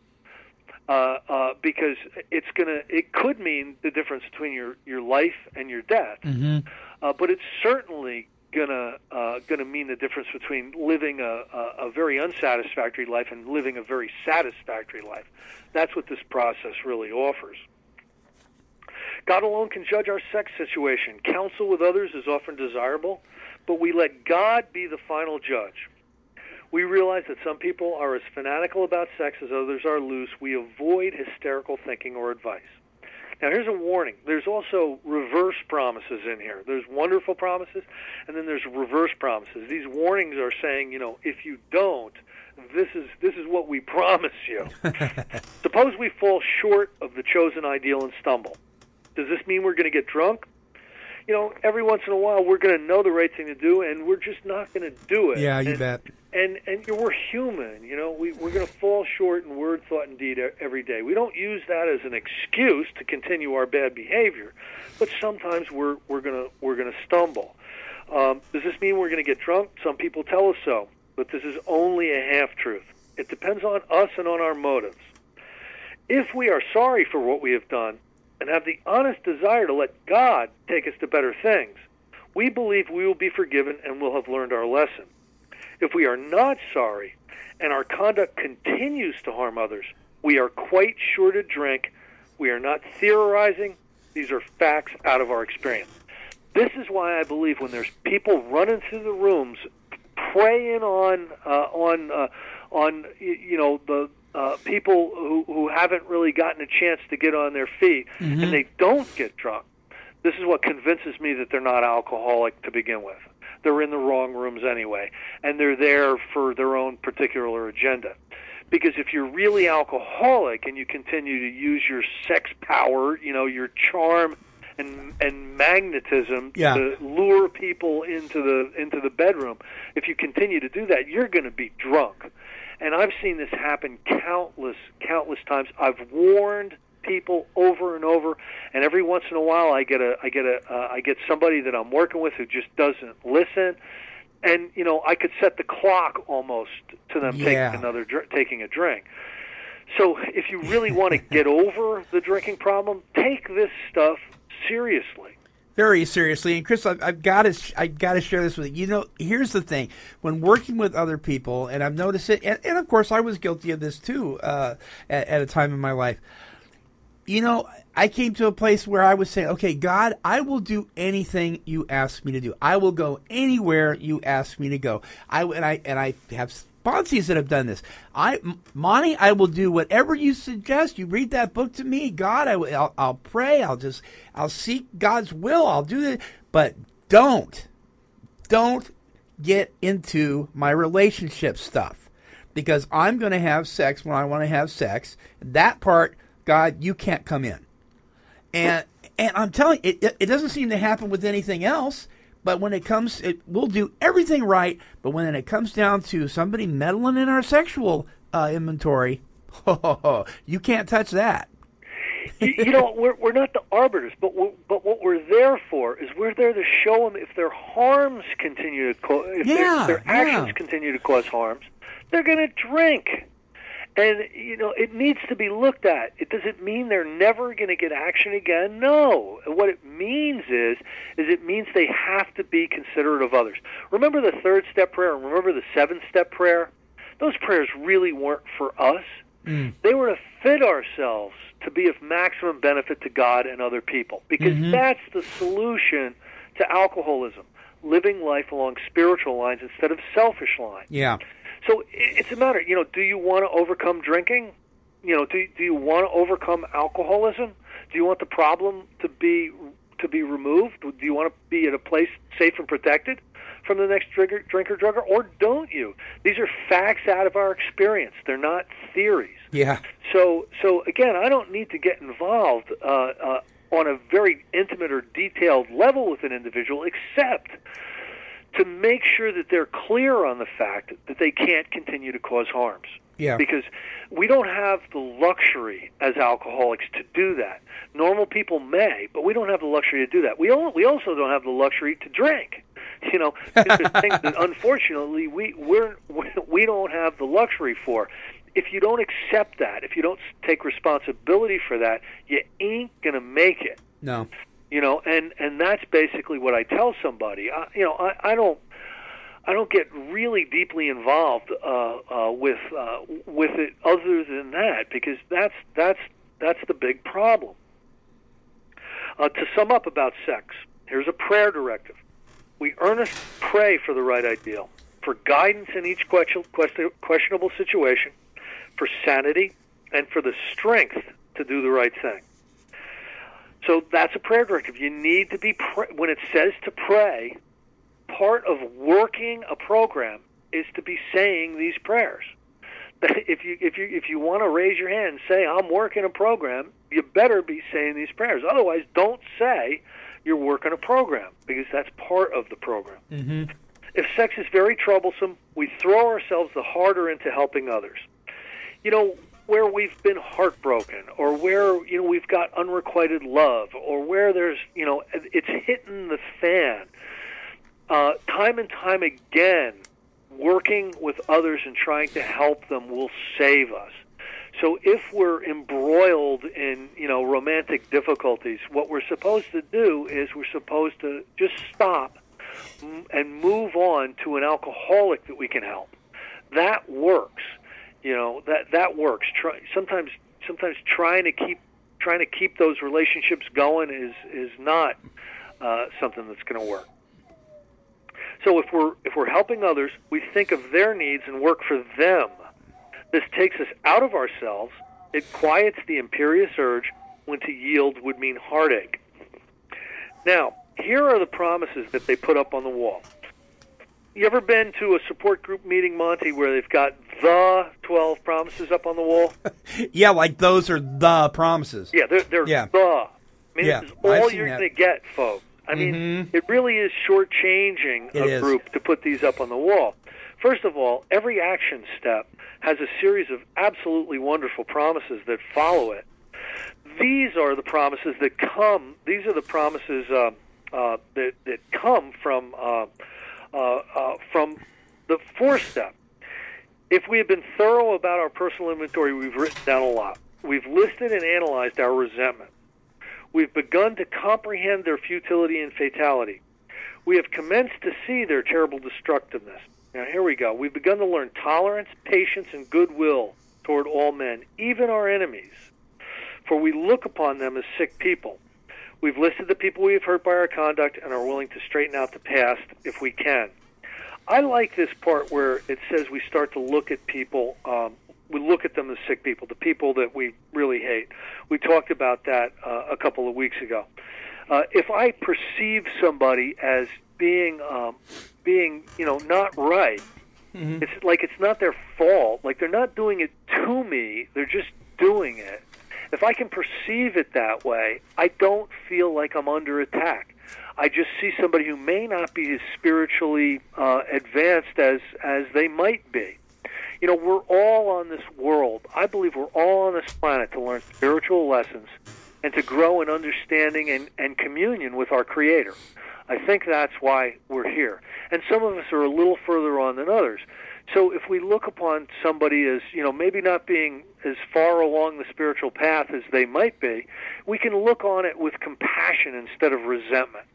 Uh, uh, because it's gonna, it could mean the difference between your, your life and your death, Mm-hmm. uh, but it's certainly gonna uh, gonna mean the difference between living a, a, a very unsatisfactory life and living a very satisfactory life. That's what this process really offers. God alone can judge our sex situation. Counsel with others is often desirable, but we let God be the final judge. We realize that some people are as fanatical about sex as others are loose. We avoid hysterical thinking or advice. Now, here's a warning. There's also reverse promises in here. There's wonderful promises, and then there's reverse promises. These warnings are saying, you know, if you don't, this is this is what we promise you. Suppose we fall short of the chosen ideal and stumble. Does this mean we're going to get drunk? You know, every once in a while we're going to know the right thing to do, and we're just not going to do it. Yeah, you and, bet. And and we're human. You know, we we're going to fall short in word, thought, and deed every day. We don't use that as an excuse to continue our bad behavior, but sometimes we're we're going to we're going to stumble. Um, does this mean we're going to get drunk? Some people tell us so, but this is only a half truth. It depends on us and on our motives. If we are sorry for what we have done and have the honest desire to let God take us to better things, we believe we will be forgiven and will have learned our lesson. If we are not sorry and our conduct continues to harm others, we are quite sure to drink. We are not theorizing. These are facts out of our experience. This is why I believe when there's people running through the rooms, preying on uh, on uh, on you know the uh, people who who haven't really gotten a chance to get on their feet, and they don't get drunk. This is what convinces me that they're not alcoholic to begin with. They're in the wrong rooms anyway, and they're there for their own particular agenda. Because if you're really alcoholic and you continue to use your sex power, you know, your charm and and magnetism Yeah. to lure people into the into the bedroom, if you continue to do that, you're going to be drunk. And I've seen this happen countless countless times. I've warned people over and over, and every once in a while I get a I get a uh, I get somebody that I'm working with who just doesn't listen. And you know, I could set the clock almost to them Yeah. taking another dr- taking a drink. So if you really want to get over the drinking problem, take this stuff seriously. Very seriously. And Chris, I've, I've got to, I've got to share this with you. You know, here's the thing: when working with other people, and I've noticed it, and, and of course, I was guilty of this too uh, at, at a time in my life. You know, I came to a place where I was saying, "Okay, God, I will do anything you ask me to do. I will go anywhere you ask me to go." I and I and I have sponsees that have done this. I, Monty, I will do whatever you suggest. You read that book to me, God. I will. I'll, I'll pray. I'll just. I'll seek God's will. I'll do it. But don't, don't get into my relationship stuff because I'm going to have sex when I want to have sex. That part, God, you can't come in. And and I'm telling you, it, it doesn't seem to happen with anything else. But when it comes, it we'll do everything right. But when it comes down to somebody meddling in our sexual uh, inventory, you can't touch that. you, you know, we're we're not the arbiters, but we but what we're there for is we're there to show them if their harms continue to co- if Yeah, their, their actions yeah. continue to cause harms, they're going to drink. And you know, it needs to be looked at. It doesn't mean they're never going to get action again. No. What it means is is it means they have to be considerate of others. Remember the third step prayer and remember the seventh step prayer? Those prayers really weren't for us. Mm. They were to fit ourselves to be of maximum benefit to God and other people because mm-hmm. that's the solution to alcoholism. Living life along spiritual lines instead of selfish lines. Yeah. So it's a matter, you know, do you want to overcome drinking? You know, do do you want to overcome alcoholism? Do you want the problem to be to be removed? Do you want to be at a place safe and protected from the next drinker, drinker drugger, or don't you? These are facts out of our experience. They're not theories. Yeah. So, so again, I don't need to get involved uh, uh, on a very intimate or detailed level with an individual, except to make sure that they're clear on the fact that they can't continue to cause harms. Yeah. Because we don't have the luxury as alcoholics to do that. Normal people may, but we don't have the luxury to do that. We al- we also don't have the luxury to drink. You know, things that unfortunately we we're, we don't have the luxury for. If you don't accept that, if you don't take responsibility for that, you ain't gonna make it No. You know and and that's basically what i tell somebody. I, you know i i don't i don't get really deeply involved uh uh with uh with it other than that because that's that's that's the big problem. Uh to sum up about sex here's a prayer directive. We earnestly pray for the right ideal for guidance in each question, question, questionable situation for sanity and for the strength to do the right thing so that's a prayer directive. You need to be pr- when it says to pray. Part of working a program is to be saying these prayers. If you if you if you want to raise your hand and say I'm working a program, you better be saying these prayers. Otherwise, don't say you're working a program because that's part of the program. Mm-hmm. If sex is very troublesome, we throw ourselves the harder into helping others. You know, where we've been heartbroken or where, you know, we've got unrequited love or where there's, you know, it's hitting the fan. Uh, time and time again, working with others and trying to help them will save us. So if we're embroiled in, you know, romantic difficulties, what we're supposed to do is we're supposed to just stop and move on to an alcoholic that we can help. That works. You know, that that works. Try, sometimes sometimes trying to keep trying to keep those relationships going is is not uh, something that's going to work. So if we're if we're helping others, we think of their needs and work for them. This takes us out of ourselves. It quiets the imperious urge when to yield would mean heartache. Now, here are the promises that they put up on the wall. You ever been to a support group meeting, Monty, where they've got the 12 promises up on the wall? Yeah, like those are the promises. Yeah, they're, they're Yeah. the. I mean, Yeah, this is I've all you're going to get, folks. I mean, Mhm. it really is shortchanging It a is. group to put these up on the wall. First of all, every action step has a series of absolutely wonderful promises that follow it. These are the promises that come. These are the promises uh, uh, that that come from uh, Uh, uh, from the fourth step. If we have been thorough about our personal inventory, we've written down a lot. We've listed and analyzed our resentment. We've begun to comprehend their futility and fatality. We have commenced to see their terrible destructiveness. Now, here we go. We've begun to learn tolerance, patience, and goodwill toward all men, even our enemies. For we look upon them as sick people. We've listed the people we have hurt by our conduct and are willing to straighten out the past if we can. I like this part where it says we start to look at people, um, we look at them as sick people, the people that we really hate. We talked about that uh, a couple of weeks ago. Uh, if I perceive somebody as being, um, being, you know, not right, it's like it's not their fault. Like they're not doing it to me; they're just doing it. If I can perceive it that way, I don't feel like I'm under attack. I just see somebody who may not be as spiritually uh, advanced as as they might be. You know, we're all on this world. I believe we're all on this planet to learn spiritual lessons and to grow in understanding and, and communion with our Creator. I think that's why we're here. And some of us are a little further on than others. So if we look upon somebody as, you know, maybe not being as far along the spiritual path as they might be, we can look on it with compassion instead of resentment.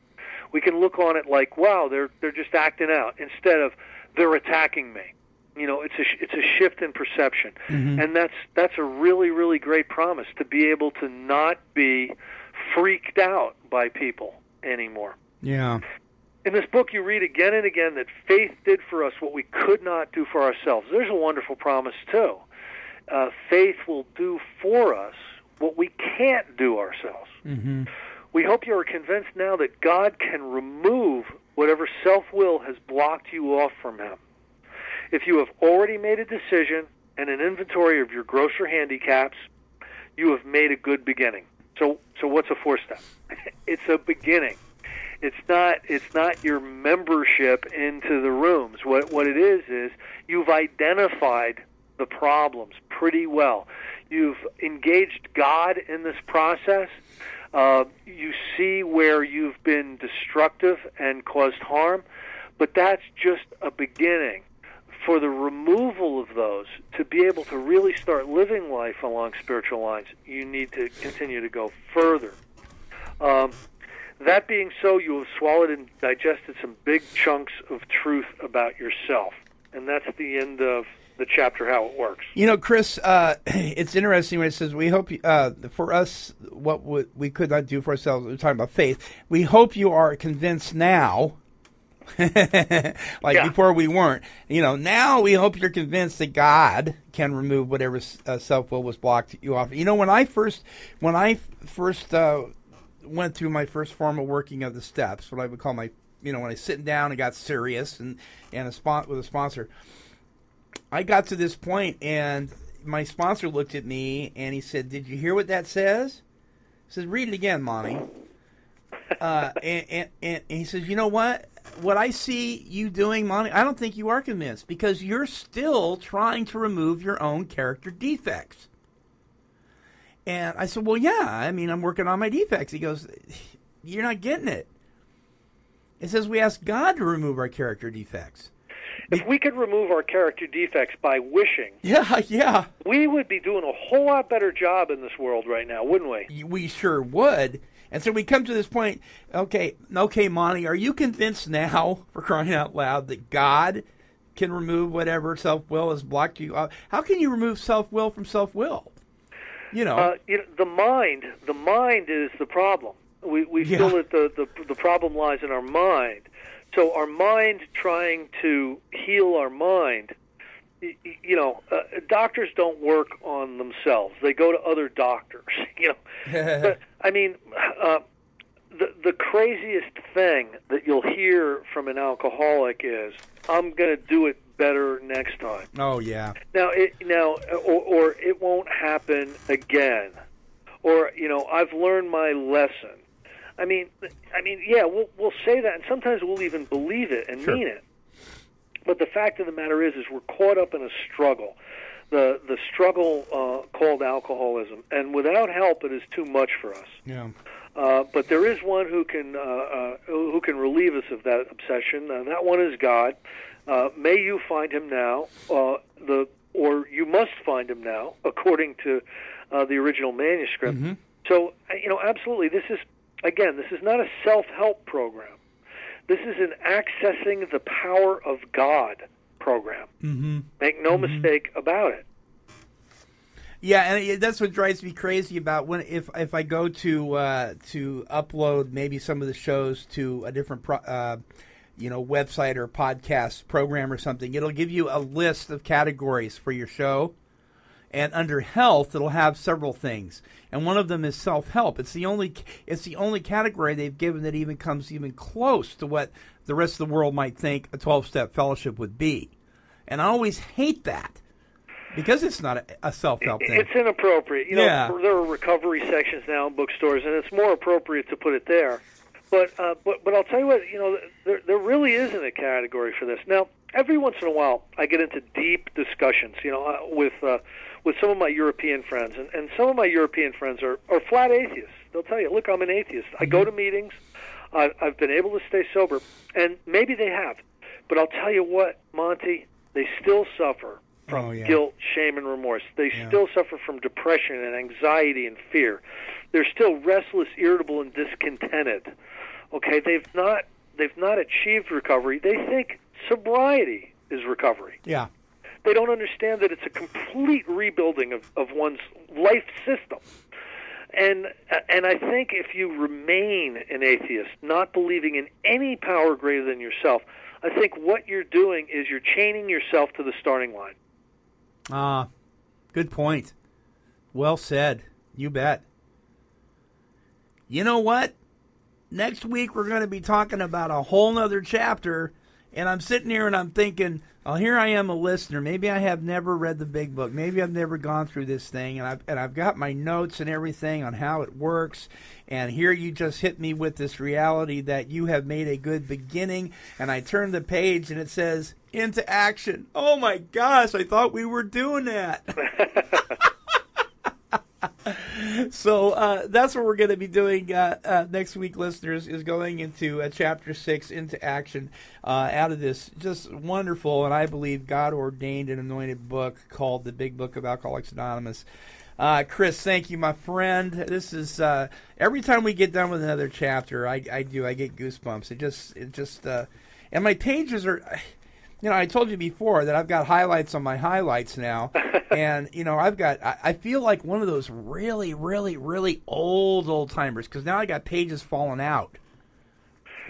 We can look on it like, wow, they're they're just acting out instead of they're attacking me. You know, it's a it's a shift in perception, mm-hmm. and that's that's a really really great promise to be able to not be freaked out by people anymore. Yeah. In this book, you read again and again that faith did for us what we could not do for ourselves. There's a wonderful promise, too. Uh, faith will do for us what we can't do ourselves. Mm-hmm. We hope you are convinced now that God can remove whatever self will has blocked you off from Him. If you have already made a decision and an inventory of your grosser handicaps, you have made a good beginning. So, so what's a four step? it's a beginning. It's not. It's not your membership into the rooms. What what it is is you've identified the problems pretty well. You've engaged God in this process. Uh, you see where you've been destructive and caused harm, but that's just a beginning. For the removal of those, to be able to really start living life along spiritual lines, you need to continue to go further. Um, that being so, you have swallowed and digested some big chunks of truth about yourself. And that's the end of the chapter, how it works. You know, Chris, uh, it's interesting when it says, we hope, uh, for us, what we could not do for ourselves, we're talking about faith. We hope you are convinced now, like Yeah. before we weren't. You know, now we hope you're convinced that God can remove whatever uh, self will was blocked you off. You know, when I first, when I first uh, went through my first formal working of the steps, what I would call my, you know, when I sit down and got serious and and a spot with a sponsor, I got to this point and my sponsor looked at me and he said, "Did you hear what that says?" Said, "Read it again, Monty." Uh, and, and, and he says, "You know what? What I see you doing, Monty, I don't think you are convinced because you're still trying to remove your own character defects." And I said, "Well, yeah. I mean, I'm working on my defects." He goes, "You're not getting it." It says we ask God to remove our character defects. If we could remove our character defects by wishing, Yeah, yeah. we would be doing a whole lot better job in this world right now, wouldn't we? we sure would. And so we come to this point. Okay, okay, Monty, are you convinced now, for crying out loud, that God can remove whatever self will has blocked you? Uh, how can you remove self will from self will? You know, Uh, you know, the mind, the mind is the problem. We we Yeah. feel that the, the the problem lies in our mind. So our mind trying to heal our mind. You know, uh, doctors don't work on themselves. They go to other doctors. You know, but, I mean, uh, the the craziest thing that you'll hear from an alcoholic is, "I'm going to do it better next time." oh yeah, Now, it, now, or, or it won't happen again, or you know, I've learned my lesson. I mean, I mean, yeah, we'll we'll say that, and sometimes we'll even believe it and Sure. mean it. But the fact of the matter is, is we're caught up in a struggle, the the struggle uh, called alcoholism, and without help, it is too much for us. yeah. Uh, but there is one who can uh, uh, who can relieve us of that obsession, and that one is God. Uh, may you find him now, uh, the or you must find him now, according to uh, the original manuscript. So uh, you know, absolutely, this is again, this is not a self-help program. This is an accessing the power of God program. Mm-hmm. Make no mistake about it. Yeah, and that's what drives me crazy about when if if I go to uh, to upload maybe some of the shows to a different pro, uh, you know website or podcast program or something. It'll give you a list of categories for your show, and under health, it'll have several things, and one of them is self help. It's the only it's the only category they've given that even comes even close to what the rest of the world might think a twelve step fellowship would be, and I always hate that. Because it's not a, a self help thing. It's inappropriate. You know, Yeah. there are recovery sections now in bookstores, and it's more appropriate to put it there. But uh, but but I'll tell you what, you know, there there really isn't a category for this. Now, every once in a while, I get into deep discussions, you know, uh, with uh, with some of my European friends, and, and some of my European friends are are flat atheists. They'll tell you, look, I'm an atheist. I go to meetings. I've, I've been able to stay sober, and maybe they have. But I'll tell you what, Monty, they still suffer from Oh, yeah. guilt, shame, and remorse. They Yeah. still suffer from depression and anxiety and fear. They're still restless, irritable, and discontented. Okay, they've not they've not achieved recovery. They think sobriety is recovery. yeah. they don't understand that it's a complete rebuilding of, of one's life system. And and I think if you remain an atheist, not believing in any power greater than yourself, I think what you're doing is you're chaining yourself to the starting line. Ah, good point. Well said. You bet. You know what? Next week we're going to be talking about a whole nother chapter, and I'm sitting here and I'm thinking, oh, here I am a listener. Maybe I have never read the big book. Maybe I've never gone through this thing, and I've and I've got my notes and everything on how it works. And here you just hit me with this reality that you have made a good beginning, and I turn the page and it says into action. Oh my gosh! I thought we were doing that. so uh, that's what we're going to be doing uh, uh, next week, listeners. Is going into uh, chapter six into action uh, out of this just wonderful and I believe God ordained and anointed book called the Big Book of Alcoholics Anonymous. Uh, Chris, thank you, my friend. This is every time we get done with another chapter, I, I do I get goosebumps. It just it just and my pages are you know, I told you before that I've got highlights on my highlights now, and you know, I've got I, I feel like one of those really, really, really old old timers because now I got pages falling out.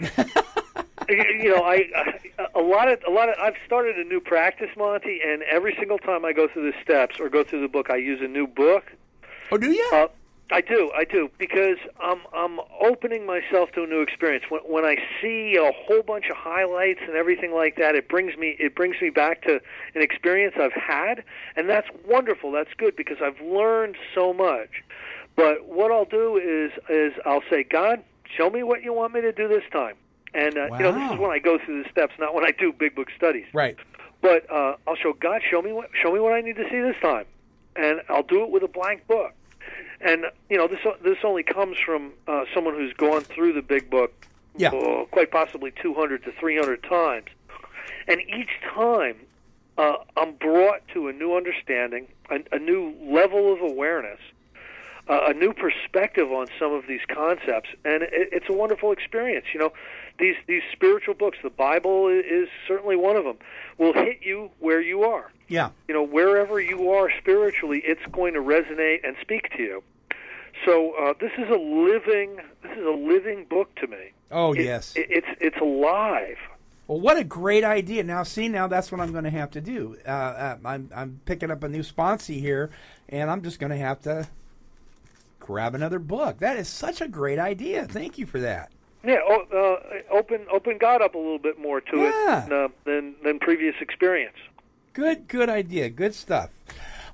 you know, I, I a lot of a lot of I've started a new practice, Monty, and every single time I go through the steps or go through the book, I use a new book. Oh, do you? Uh, I do, I do, because I'm I'm opening myself to a new experience. When when I see a whole bunch of highlights and everything like that, it brings me it brings me back to an experience I've had, and that's wonderful. That's good because I've learned so much. But what I'll do is is I'll say, God, show me what you want me to do this time. And uh, wow. you know, this is when I go through the steps, not when I do big book studies. Right. But uh, I'll show God, show me what show me what I need to see this time, and I'll do it with a blank book and you know this this only comes from uh, someone who's gone through the big book, yeah. uh, quite possibly 200 to 300 times, and each time uh, I'm brought to a new understanding, a, a new level of awareness, a new perspective on some of these concepts, and it, it's a wonderful experience. You know, these these spiritual books, the Bible is certainly one of them, will hit you where you are. Yeah. You know, wherever you are spiritually, it's going to resonate and speak to you. So uh, this is a living this is a living book to me. Oh It- yes. it, it's it's alive. Well, what a great idea! Now, see, now that's what I'm going to have to do. Uh, uh, I'm I'm picking up a new sponsee here, and I'm just going to have to grab another book. That is such a great idea. Thank you for that. Yeah, uh, open open God up a little bit more to Yeah. it than, uh, than than previous experience. Good, good idea. Good stuff.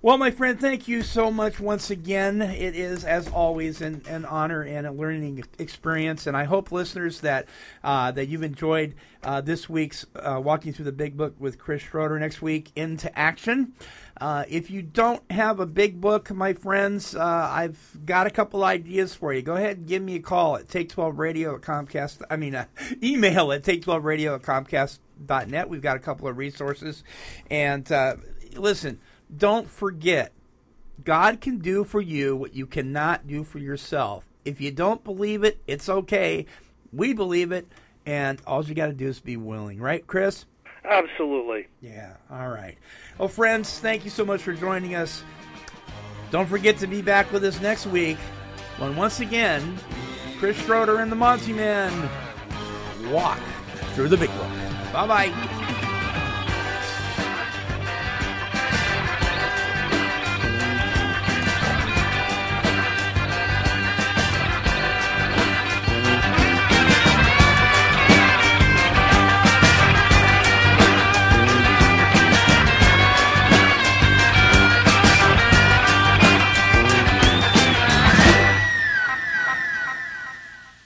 Well, my friend, thank you so much once again. It is, as always, an, an honor and a learning experience, and I hope listeners that uh, that you've enjoyed uh, this week's uh, walking through the Big Book with Chris Schroeder. Next week, into action. Uh, if you don't have a big book, my friends, uh, I've got a couple ideas for you. Go ahead and give me a call at take12radio at Comcast. I mean, uh, email at take12radio at Comcast.net. We've got a couple of resources. And listen, don't forget, God can do for you what you cannot do for yourself. If you don't believe it, it's okay. We believe it. And all you got to do is be willing, right, Chris? Absolutely. Yeah, all right. Well, friends, thank you so much for joining us. Don't forget to be back with us next week when once again, Chris Schroeder and the Monty Men walk through the big book. Bye bye.